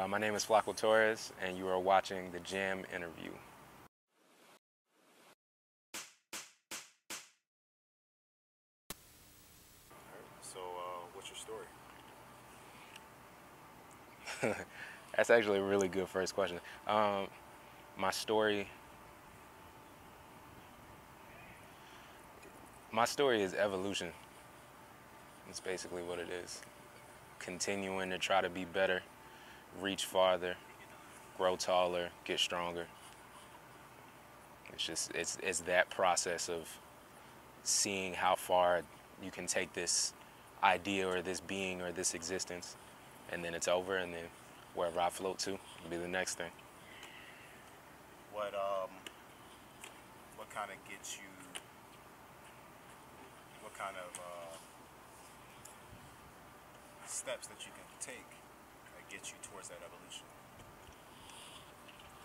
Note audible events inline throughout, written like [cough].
Uh, my name is Floco Torres, and you are watching the Jam interview. So, uh, what's your story? [laughs] That's actually a really good first question. Um, my story. My story is evolution. It's basically what it is. Continuing to try to be better, reach farther, grow taller, get stronger. It's just it's it's that process of seeing how far you can take this idea or this being or this existence and then it's over and then wherever I float to will be the next thing. What um, what kind of gets you? What kind of uh, steps that you can take get you towards that evolution?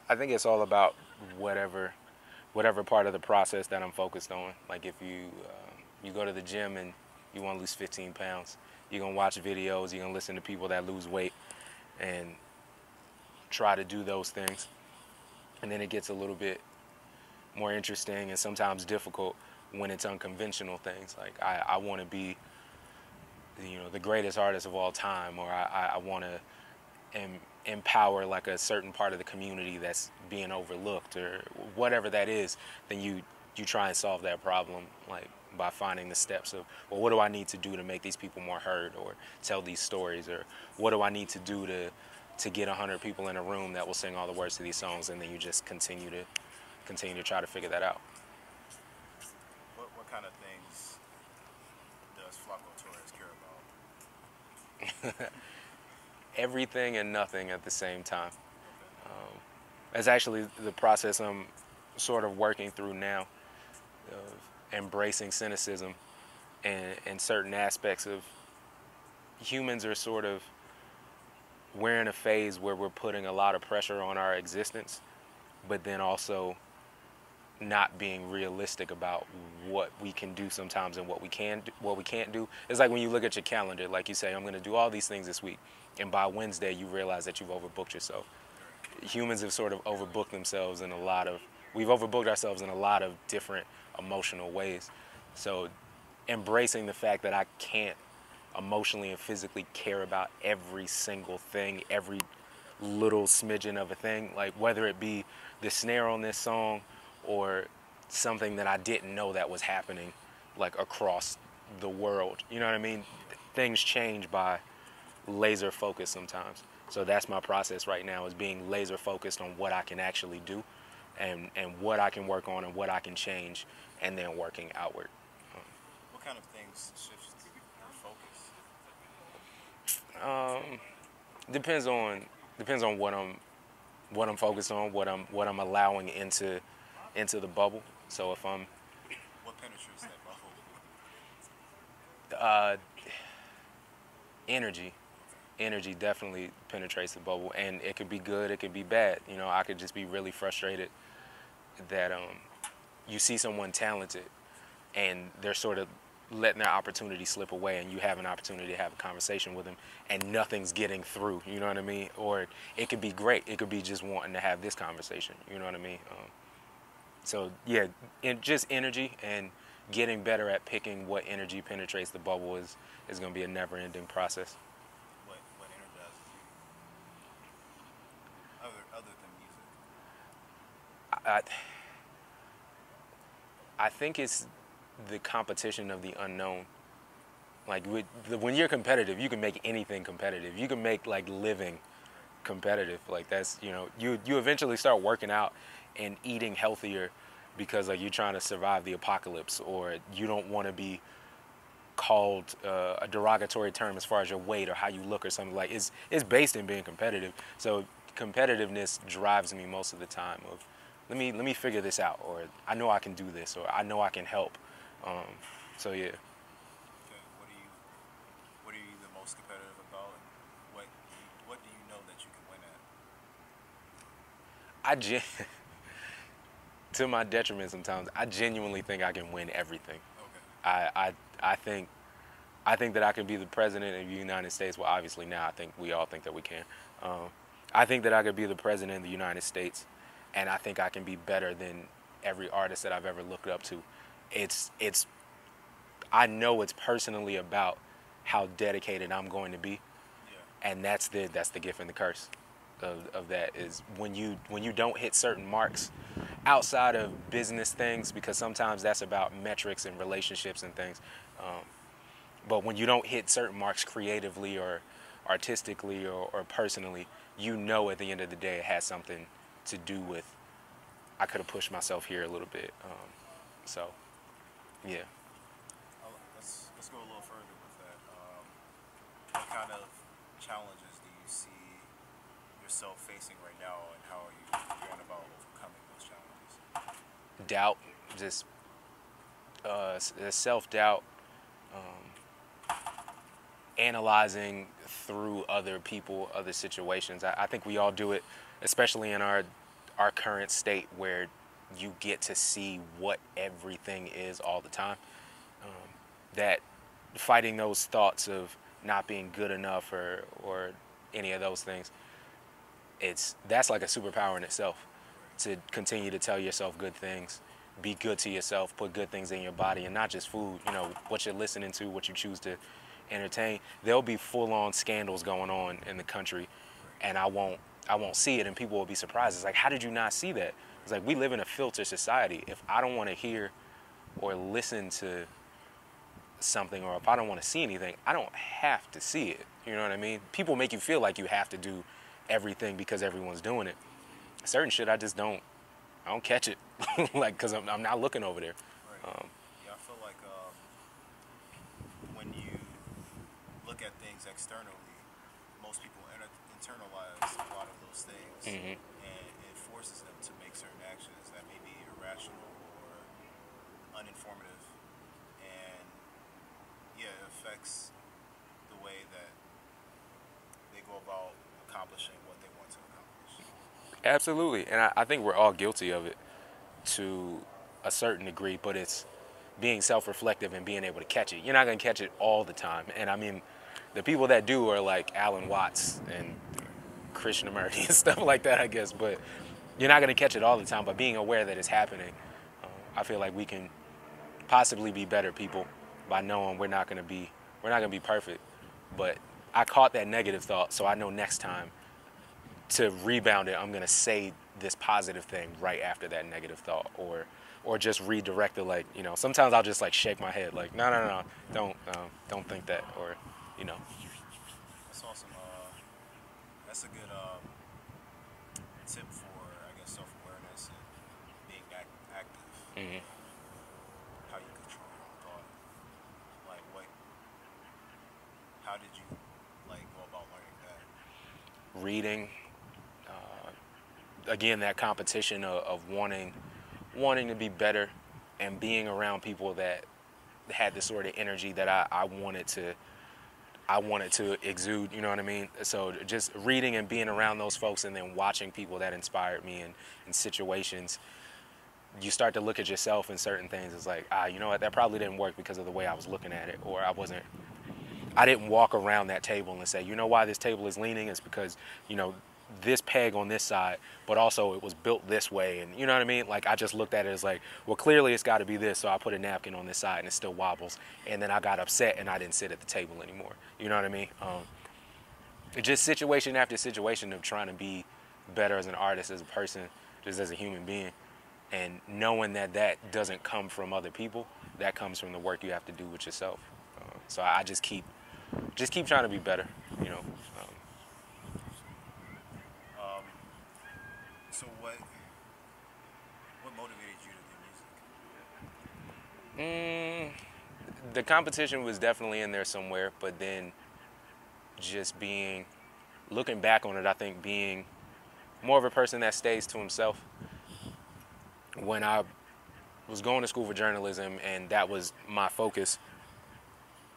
I think it's all about whatever whatever part of the process that I'm focused on. Like if you uh, you go to the gym and you want to lose 15 pounds, you're gonna watch videos, you're gonna listen to people that lose weight, and try to do those things. And then it gets a little bit more interesting and sometimes difficult when it's unconventional things. Like I, I want to be, you know, the greatest artist of all time, or I, I want to em, empower like a certain part of the community that's being overlooked, or whatever that is. Then you you try and solve that problem like by finding the steps of well what do i need to do to make these people more heard or tell these stories or what do i need to do to to get 100 people in a room that will sing all the words to these songs and then you just continue to continue to try to figure that out What what kind of things does Floco Torres care about? [laughs] everything and nothing at the same time um, that's actually the process i'm sort of working through now embracing cynicism and, and certain aspects of humans are sort of we're in a phase where we're putting a lot of pressure on our existence, but then also not being realistic about what we can do sometimes and what we can do, what we can't do. It's like when you look at your calendar, like you say, I'm going to do all these things this week, and by Wednesday you realize that you've overbooked yourself. Humans have sort of overbooked themselves in a lot of we've overbooked ourselves in a lot of different emotional ways. So embracing the fact that I can't emotionally and physically care about every single thing, every little smidgen of a thing, like whether it be the snare on this song or something that I didn't know that was happening like across the world. You know what I mean? Things change by laser focus sometimes. So that's my process right now is being laser focused on what I can actually do and, and what I can work on and what I can change and then working outward. What kind of things shifts your focus? Um, depends on depends on what I'm what I'm focused on, what I'm what I'm allowing into into the bubble. So if I'm What penetrates that bubble? uh, energy, energy definitely penetrates the bubble, and it could be good, it could be bad. You know, I could just be really frustrated that um, you see someone talented, and they're sort of letting their opportunity slip away and you have an opportunity to have a conversation with them and nothing's getting through you know what i mean? Or it could be great it could be just wanting to have this conversation you know what i mean? Um, so yeah in, just energy and getting better at picking what energy penetrates the bubble is is going to be a never ending process What what energizes you? Other other than music. I, I think it's the competition of the unknown. Like with the, when you're competitive, you can make anything competitive. You can make like living competitive. Like that's you know you you eventually start working out and eating healthier because like you're trying to survive the apocalypse or you don't want to be called uh, a derogatory term as far as your weight or how you look or something like it's it's based in being competitive. So competitiveness drives me most of the time of let me let me figure this out or I know I can do this or I know I can help. Um, so yeah. Okay, what are you what are you the most competitive about and what what do you know that you can win at? I gen- [laughs] to my detriment sometimes. I genuinely think I can win everything. Okay. I, I I think I think that I can be the president of the United States. Well, obviously now I think we all think that we can. Um, I think that I could be the president of the United States, and I think I can be better than every artist that I've ever looked up to. It's it's I know it's personally about how dedicated I'm going to be, Yeah. and that's the that's the gift and the curse of, of that is when you when you don't hit certain marks outside of business things because sometimes that's about metrics and relationships and things. Um, but when you don't hit certain marks creatively or artistically or, or personally, you know at the end of the day it has something to do with I could have pushed myself here a little bit. Um, so, yeah. I'll- Let's, let's go a little further with that. Um, what kind of challenges do you see yourself facing right now, and how are you going about overcoming those challenges? doubt, just uh, self doubt, um, analyzing through other people, other situations. I, I think we all do it, especially in our our current state where you get to see what everything is all the time. Um, that fighting those thoughts of not being good enough or or any of those things, it's that's like a superpower in itself to continue to tell yourself good things, be good to yourself, put good things in your body, and not just food. You know what you're listening to, what you choose to entertain. There'll be full-on scandals going on in the country, and I won't I won't see it, and people will be surprised. It's like, how did you not see that? It's like we live in a filter society. If I don't want to hear or listen to something, or if I don't want to see anything, I don't have to see it. You know what I mean? People make you feel like you have to do everything because everyone's doing it certain shit I just don't I don't catch it [laughs] like because I'm, I'm not looking over there Right. um, Yeah, I feel like um, when you look at things externally, most people inter- internalize a lot of those things, Mhm. and it forces them to make certain actions that may be irrational or uninformative, and yeah, it affects the way that they go about accomplishing what they want to accomplish. absolutely and I, I think we're all guilty of it to a certain degree but it's being self-reflective and being able to catch it you're not going to catch it all the time and I mean the people that do are like Alan Watts and Krishnamurti and [laughs] stuff like that I guess but you're not going to catch it all the time but being aware that it's happening uh, I feel like we can possibly be better people by knowing we're not going to be we're not going to be perfect but I caught that negative thought so I know next time to rebound it I'm going to say this positive thing right after that negative thought or or just redirect it like you know sometimes I'll just like shake my head like no no no don't um, don't think that or you know That's awesome. That's a good um, tip for, I guess, self-awareness and being act- active. Mhm. How you control your own thought. Like what? How did you like go about learning that? reading uh, again that competition of, of wanting wanting to be better and being around people that had the sort of energy that I, I wanted to I wanted to exude, you know what I mean? So just reading and being around those folks and then watching people that inspired me in, in situations, you start to look at yourself in certain things. It's like, ah, you know what, that probably didn't work because of the way I was looking at it, or I wasn't I didn't walk around that table and say, you know why this table is leaning? It's because, you know, this peg on this side, but also it was built this way. And you know what I mean? Like I just looked at it as like, well, clearly it's got to be this. So I put a napkin on this side and it still wobbles. And then I got upset and I didn't sit at the table anymore. You know what I mean? Um, just situation after situation of trying to be better as an artist, as a person, just as a human being. And knowing that that doesn't come from other people, that comes from the work you have to do with yourself. Uh, so I just keep, just keep trying to be better, you know. Um, Um, so what? What motivated you to do music? Mm, the competition was definitely in there somewhere, but then just being, looking back on it, I think being more of a person that stays to himself. When I was going to school for journalism and that was my focus,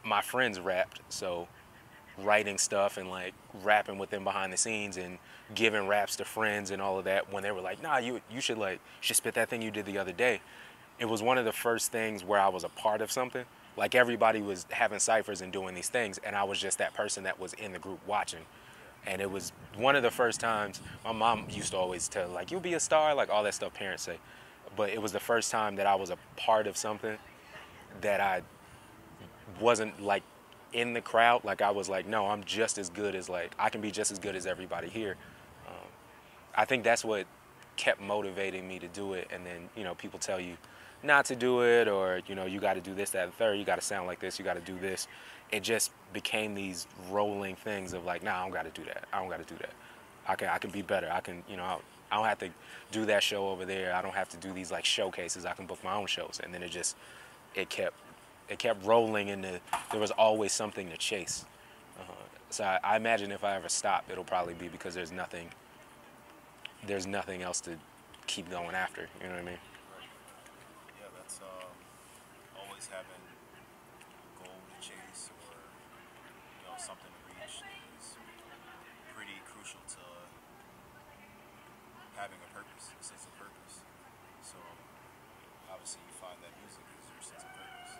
my friends rapped, so writing stuff and like rapping with them behind the scenes and giving raps to friends and all of that when they were like, nah, you you should like you should spit that thing you did the other day. It was one of the first things where I was a part of something. Like everybody was having ciphers and doing these things, and I was just that person that was in the group watching. and it was one of the first times my mom used to always tell like you'll be a star like all that stuff parents say but it was the first time that i was a part of something that i wasn't like in the crowd like i was like no i'm just as good as like i can be just as good as everybody here um, i think that's what kept motivating me to do it and then you know people tell you not to do it or you know you got to do this that and third you got to sound like this you got to do this it just became these rolling things of like, nah, I don't got to do that. I don't got to do that. I can I can be better. I can you know I don't have to do that show over there. I don't have to do these like showcases. I can book my own shows. And then it just it kept it kept rolling and the, there was always something to chase. Uh, so I, I imagine if I ever stop, it'll probably be because there's nothing there's nothing else to keep going after. You know what I mean? Yeah, that's um, always having a goal to chase or you know something to reach is pretty crucial to having a purpose, a sense of purpose. So obviously, you find that music is your sense of purpose.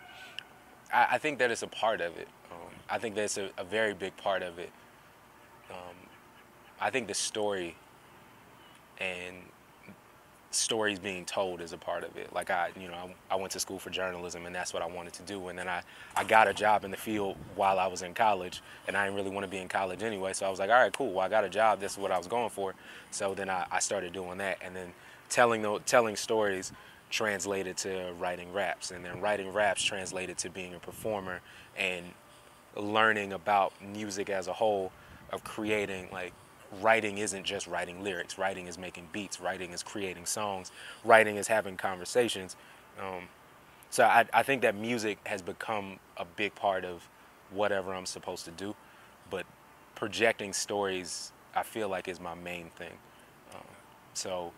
I, I think that it's a part of it. Um, I think that's a, a very big part of it. Um, I think the story and stories being told is a part of it. Like I, you know, I, I, went to school for journalism and that's what I wanted to do. And then I, I got a job in the field while I was in college and I didn't really want to be in college anyway. So I was like, all right, cool. Well, I got a job. This is what I was going for. So then I, I started doing that. And then telling, the, telling stories translated to writing raps and then writing raps translated to being a performer and learning about music as a whole of creating like writing isn't just writing lyrics. Writing is making beats. Writing is creating songs. Writing is having conversations. Um, so I, I think that music has become a big part of whatever I'm supposed to do. But projecting stories, I feel like, is my main thing. Um, so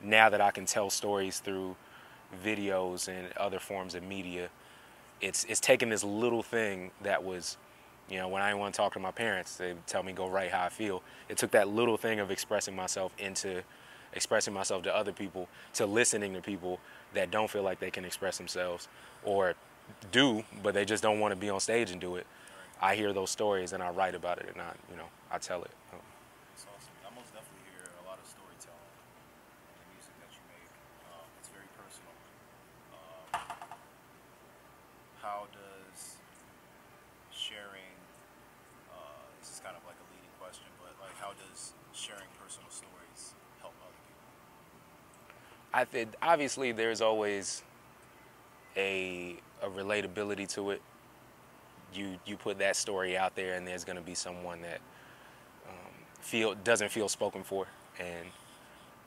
now that I can tell stories through videos and other forms of media, it's it's taking this little thing that was you know, when I didn't want to talk to my parents, they tell me go write how I feel. It took that little thing of expressing myself into expressing myself to other people, to listening to people that don't feel like they can express themselves or do, but they just don't want to be on stage and do it. I hear those stories and I write about it and I, you know, I tell it. It's awesome. I most definitely hear a lot of storytelling in the music that you make. Um, it's very personal. Um, how does sharing this is kind of like a leading question, but like, how does sharing personal stories help other people? I think obviously there's always a a relatability to it. You you put that story out there, and there's going to be someone that um, feel doesn't feel spoken for, and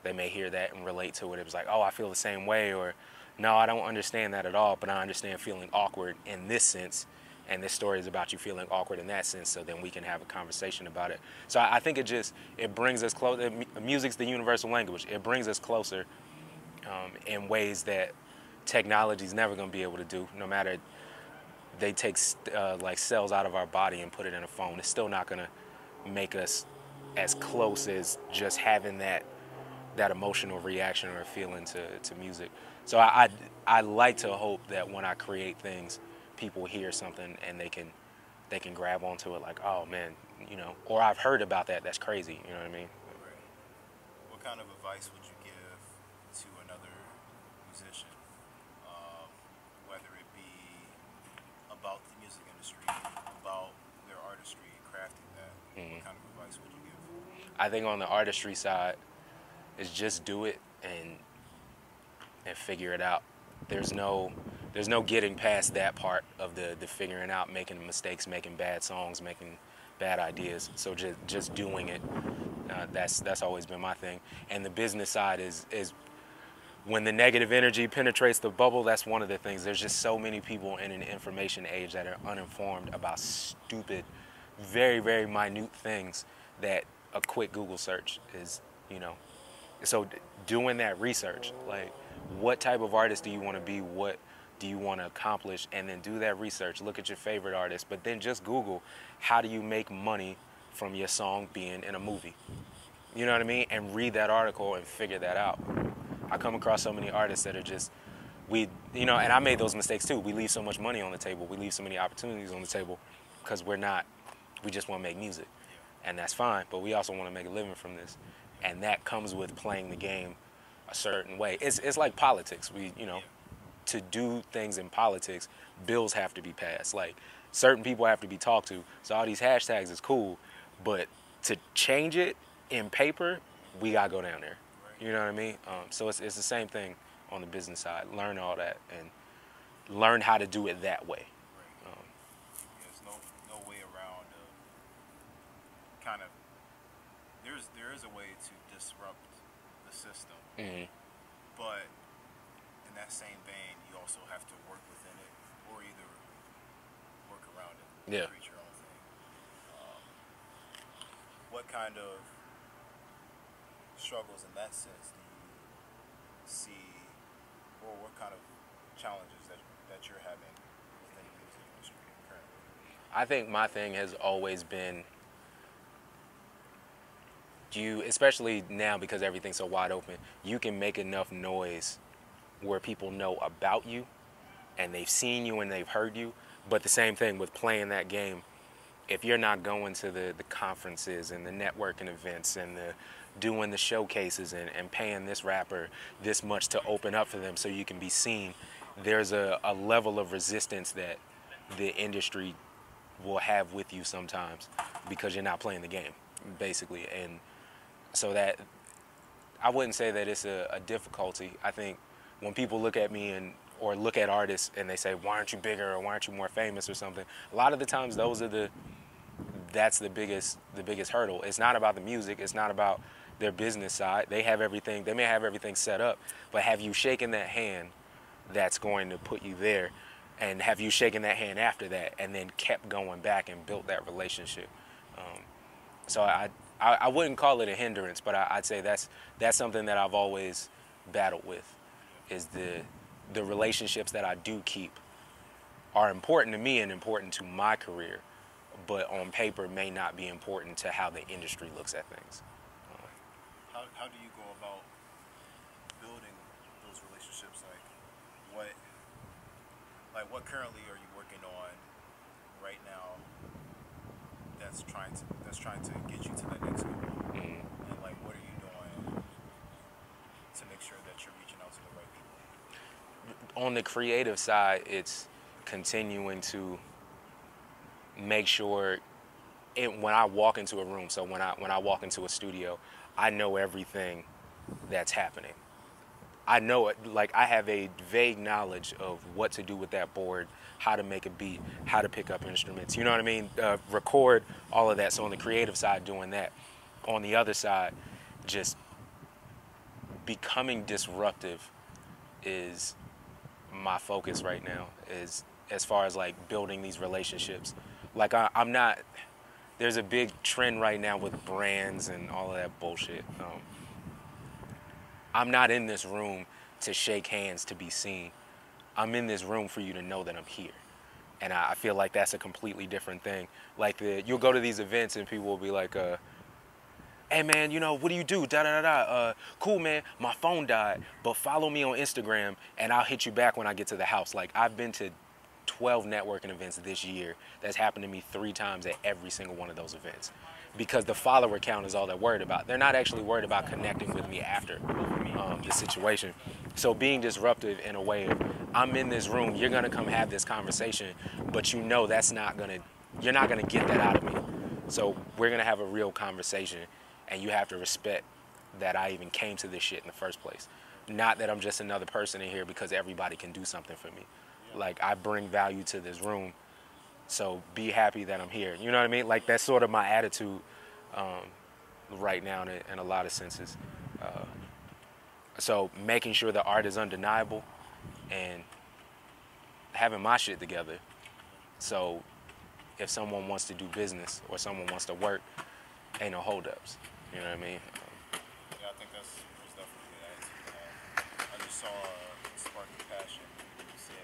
they may hear that and relate to it. It was like, oh, I feel the same way, or no, I don't understand that at all, but I understand feeling awkward in this sense and this story is about you feeling awkward in that sense so then we can have a conversation about it so i, I think it just it brings us closer music's the universal language it brings us closer um, in ways that technology is never going to be able to do no matter they take uh, like cells out of our body and put it in a phone it's still not going to make us as close as just having that that emotional reaction or feeling to, to music so I, I, I like to hope that when i create things people hear something and they can they can grab onto it like, oh man, you know, or I've heard about that. That's crazy. You know what I mean? What kind of advice would you give to another musician, um, whether it be about the music industry, about their artistry, crafting that? Mm-hmm. What kind of advice would you give? I think on the artistry side, is just do it and and figure it out. There's no there's no getting past that part of the the figuring out, making mistakes, making bad songs, making bad ideas. So just just doing it. Uh, that's that's always been my thing. And the business side is is when the negative energy penetrates the bubble. That's one of the things. There's just so many people in an information age that are uninformed about stupid, very very minute things that a quick Google search is. You know, so doing that research, like what type of artist do you want to be? What do you want to accomplish? And then do that research look at your favorite artist but then just google how do you make money from your song being in a movie? You know what i mean? And read that article and figure that out. I come across so many artists that are just we you know and i made those mistakes too. We leave so much money on the table. We leave so many opportunities on the table because we're not we just want to make music and that's fine. But we also want to make a living from this, and that comes with playing the game a certain way. It's it's like politics. We you know, to do things in politics, bills have to be passed. Like certain people have to be talked to. So all these hashtags is cool, but to change it in paper, we gotta go down there. You know what I mean? Um, so it's it's the same thing on the business side. Learn all that and learn how to do it that way. Um, There's no no way around. Uh, kind of. There's there is a way to disrupt the system, mhm. but in that same vein, you also have to work within it, or either work around it. Yeah. Create your own thing. Um, what kind of struggles in that sense do you see, or what kind of challenges that that you're having within the music industry currently? I think my thing has always been you, especially now because everything's so wide open, you can make enough noise where people know about you and they've seen you and they've heard you. But the same thing with playing that game, if you're not going to the, the conferences and the networking events and the doing the showcases and, and paying this rapper this much to open up for them so you can be seen, there's a, a level of resistance that the industry will have with you sometimes because you're not playing the game, basically. And so that I wouldn't say that it's a, a difficulty. I think when people look at me and or look at artists and they say, "Why aren't you bigger?" or "Why aren't you more famous?" or something, a lot of the times those are the that's the biggest the biggest hurdle. It's not about the music. It's not about their business side. They have everything. They may have everything set up, but have you shaken that hand that's going to put you there? And have you shaken that hand after that, and then kept going back and built that relationship? Um, so I, I I wouldn't call it a hindrance, but I, I'd say that's that's something that I've always battled with, is the the relationships that I do keep are important to me and important to my career, but on paper may not be important to how the industry looks at things. How, how do you go about building those relationships? Like what like what currently are you working on right now that's trying to that's trying to get you to that next level? Mhm. And like what are you doing to make sure that you're reaching out to the right people? on the creative side, it's continuing to make sure it, when I walk into a room, so when I when I walk into a studio, I know everything that's happening. I know it like I have a vague knowledge of what to do with that board, how to make a beat, how to pick up instruments. You know what I mean? Uh, record all of that. So on the creative side, doing that. On the other side, just becoming disruptive is my focus right now is as far as like building these relationships like I, i'm not there's a big trend right now with brands and all of that bullshit um, i'm not in this room to shake hands to be seen i'm in this room for you to know that i'm here and i, feel like that's a completely different thing like the you'll go to these events and people will be like uh, hey man, you know, what do you do? Da da da da. Uh, cool man, my phone died, but follow me on Instagram and I'll hit you back when I get to the house. Like I've been to 12 networking events this year. That's happened to me three times at every single one of those events. Because the follower count is all they're worried about. They're not actually worried about connecting with me after um, the situation. So being disruptive in a way of, I'm in this room, you're gonna come have this conversation, but you know that's not gonna, you're not gonna get that out of me. So we're gonna have a real conversation, and you have to respect that I even came to this shit in the first place. Not that I'm just another person in here because everybody can do something for me. Like I bring value to this room, so be happy that I'm here. You know what I mean? Like that's sort of my attitude um, right now in, in a lot of senses. Uh, so making sure the art is undeniable and having my shit together. So if someone wants to do business or someone wants to work, ain't no holdups. You know what I mean? Yeah, I think that's, definitely. Um, I just saw uh, Spark of Passion. You said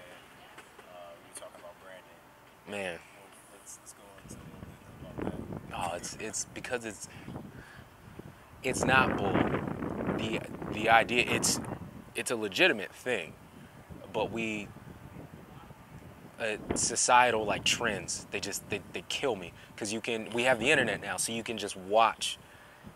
uh, we were talking about branding. Man, Well, let's, let's go into a little bit about that. oh, it's it's because it's it's not bull. The the idea it's it's a legitimate thing, but we uh, societal like trends. They just they, they kill me because you can. We have the internet now, so you can just watch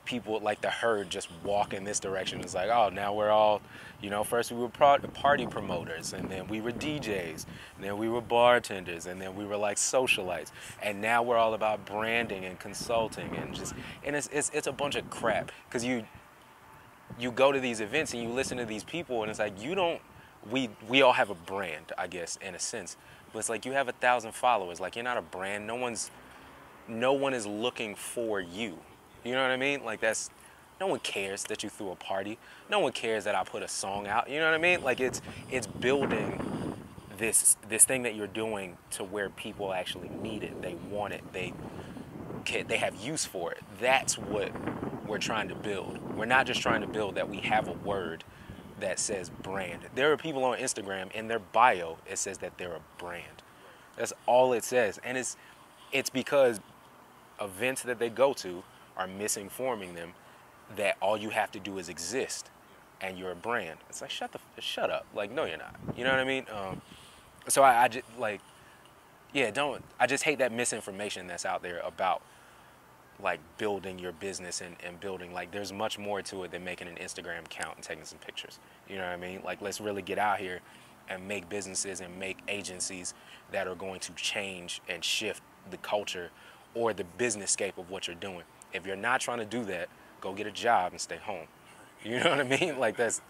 people like the herd just walk in this direction. It's like, oh, now we're all, you know, first we were party promoters, and then we were DJs, and then we were bartenders, and then we were like socialites, and now we're all about branding and consulting and just, and it's it's, it's a bunch of crap because you you go to these events and you listen to these people, and it's like you don't. We we all have a brand, I guess, in a sense, but it's like you have a thousand followers. Like you're not a brand. No one's no one is looking for you. You know what I mean? Like that's no one cares that you threw a party. No one cares that I put a song out. You know what I mean? Like it's it's building this this thing that you're doing to where people actually need it. They want it. They they have use for it. That's what we're trying to build. We're not just trying to build that we have a word that says brand. There are people on Instagram in their bio it says that they're a brand. That's all it says. And it's it's because events that they go to are misinforming them that all you have to do is exist and you're a brand. It's like shut the shut up. Like no, you're not. You know what I mean? Um, so I, I just like yeah, don't. I just hate that misinformation that's out there about like building your business and, and building like there's much more to it than making an Instagram account and taking some pictures. You know what I mean? Like let's really get out here and make businesses and make agencies that are going to change and shift the culture or the business scape of what you're doing. If you're not trying to do that, go get a job and stay home. [laughs] You know what I mean? Like that's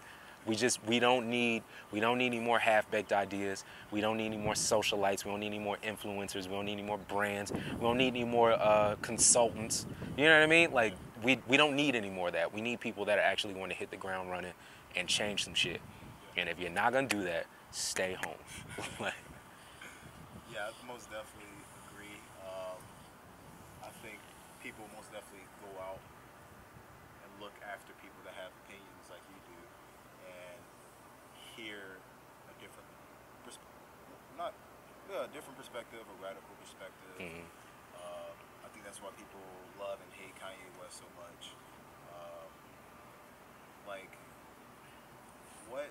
we just we don't need we don't need any more half-baked ideas. We don't need any more socialites. We don't need any more influencers. We don't need any more brands. We don't need any more uh, consultants. You know what I mean? Like we we don't need any more of that. We need people that are actually going to hit the ground running and change some shit. And if you're not gonna do that, stay home. [laughs] like, Yeah, most definitely agree. Um, I think people most definitely go out and look after people that have opinions like you do, and hear a different, pers- not yeah, a different perspective, a radical perspective. mhm. Um, I think that's why people love and hate Kanye West so much. Um, like, what?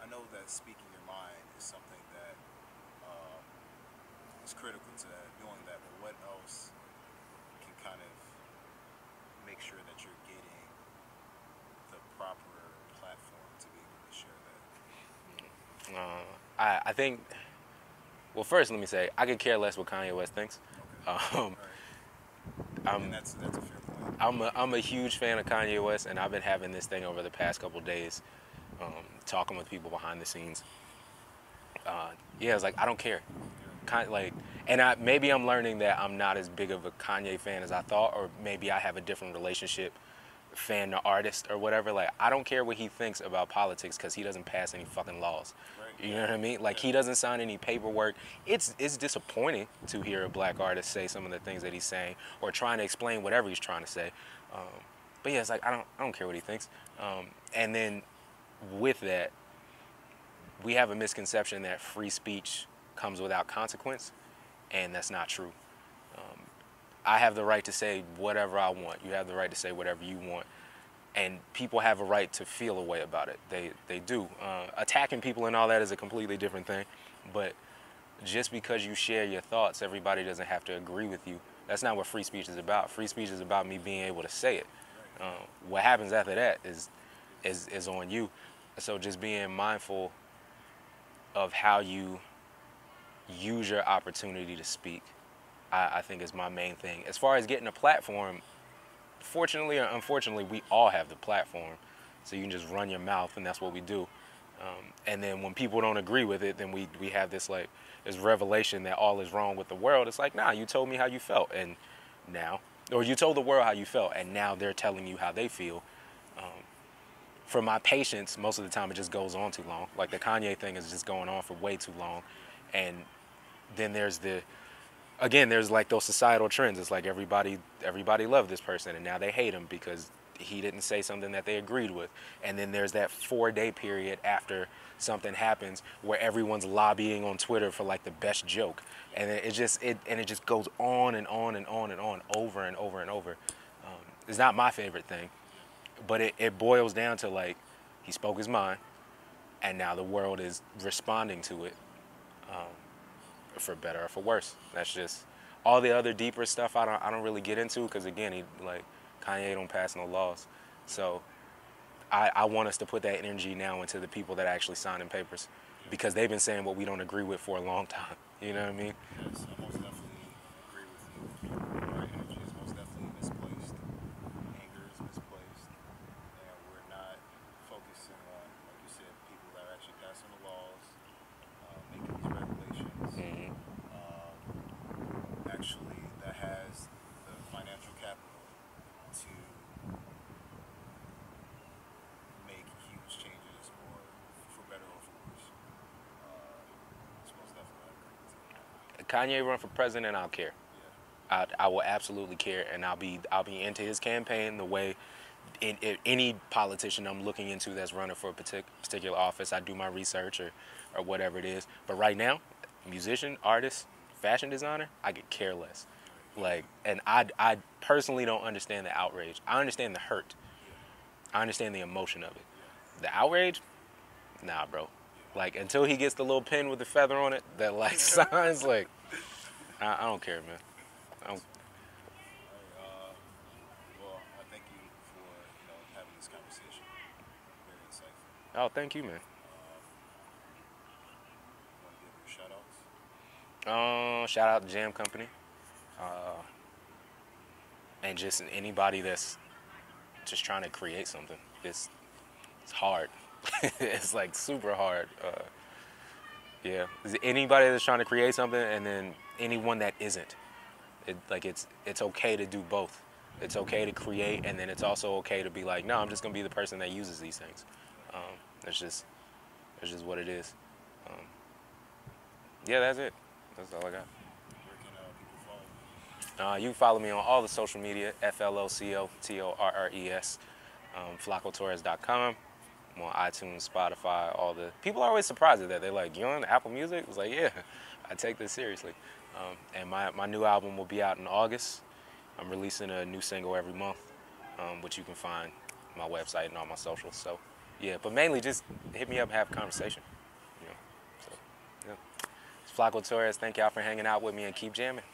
I know that speaking your mind is something is critical to doing that, but what else can kind of make sure that you're getting the proper platform to be able to share that? Uh, I I think. Well, first let me say I could care less what Kanye West thinks. [laughs] Um, All right. I'm that's that's a fair point. I'm a, I'm a huge fan of Kanye West, and I've been having this thing over the past couple days, um, talking with people behind the scenes. Uh, yeah, it's like I don't care, like, and I maybe I'm learning that I'm not as big of a Kanye fan as I thought, or maybe I have a different relationship, fan to artist or whatever. Like I don't care what he thinks about politics because he doesn't pass any fucking laws. Right. You know what I mean? Like he doesn't sign any paperwork. It's it's disappointing to hear a black artist say some of the things that he's saying or trying to explain whatever he's trying to say. Um, but yeah, it's like I don't I don't care what he thinks. Um, and then with that, we have a misconception that free speech comes without consequence, and that's not true. Um, I have the right to say whatever I want. You have the right to say whatever you want and people have a right to feel a way about it. They they do. Uh, attacking people and all that is a completely different thing, but just because you share your thoughts, everybody doesn't have to agree with you. That's not what free speech is about. Free speech is about me being able to say it. Uh, what happens after that is is is on you. So just being mindful of how you use your opportunity to speak, I, I think is my main thing. As far as getting a platform, fortunately or unfortunately, we all have the platform. So you can just run your mouth, and that's what we do. Um, and then when people don't agree with it, then we, we have this like this revelation that all is wrong with the world. It's like, nah, you told me how you felt, and now, or you told the world how you felt, and now they're telling you how they feel. Um, for my patience, most of the time it just goes on too long. Like the Kanye thing is just going on for way too long, and then there's the again, there's like those societal trends. It's like everybody everybody loved this person and now they hate him because he didn't say something that they agreed with. And then there's that four day period after something happens where everyone's lobbying on Twitter for like the best joke. And it, just it and it just goes on and on and on and on over and over and over. Um, it's not my favorite thing, but it, it boils down to like he spoke his mind. and now the world is responding to it um, for better or for worse. That's just all the other deeper stuff. I don't I don't really get into because again, he like Kanye don't pass no laws, so I, I want us to put that energy now into the people that actually signing papers because they've been saying what we don't agree with for a long [laughs] time. You know what I mean? Yes, I most definitely agree with you. Our energy is most definitely misplaced. Anger is misplaced. And we're not focusing on, like you said, people that are actually passing the laws, uh, making these regulations. Mhm. Um, actually, that has the financial capital to make huge changes or for better or for worse. Uh, it's most definitely I agree with you. Kanye run for president, I'll care. I, I will absolutely care, and I'll be I'll be into his campaign the way in, in any politician I'm looking into that's running for a partic- particular office. I do my research or or whatever it is. But right now, musician, artist, fashion designer, I could care less. Like, and I I personally don't understand the outrage. I understand the hurt. I understand the emotion of it. The outrage, nah, bro. Like until he gets the little pin with the feather on it that like [laughs] signs like, I, I don't care, man. I don't, well, I thank you for you know having this conversation. Very insightful. oh, thank you, man. Uh, shout out to Jam Company. Uh, and just anybody that's just trying to create something. It's it's hard. [laughs] it's like super hard. Uh, yeah. Anybody that's trying to create something, and then anyone that isn't. It, like it's it's okay to do both. It's okay to create, and then it's also okay to be like, no, I'm just gonna be the person that uses these things. Um, it's just it's just what it is. Um, yeah, that's it. That's all I got. Uh, you? Can follow me on all the social media, F L O C O T O R R E S, um, FlocoTorres.com. I'm on iTunes, Spotify, all the. People are always surprised at that. They're like, you on Apple Music? It's like, yeah, [laughs] I take this seriously. Um, and my, my new album will be out in August. I'm releasing a new single every month, um, which you can find my website and all my socials. So, yeah, but mainly just hit me up, have a conversation. You know, so, yeah. It's Floco Torres. Thank y'all for hanging out with me and keep jamming.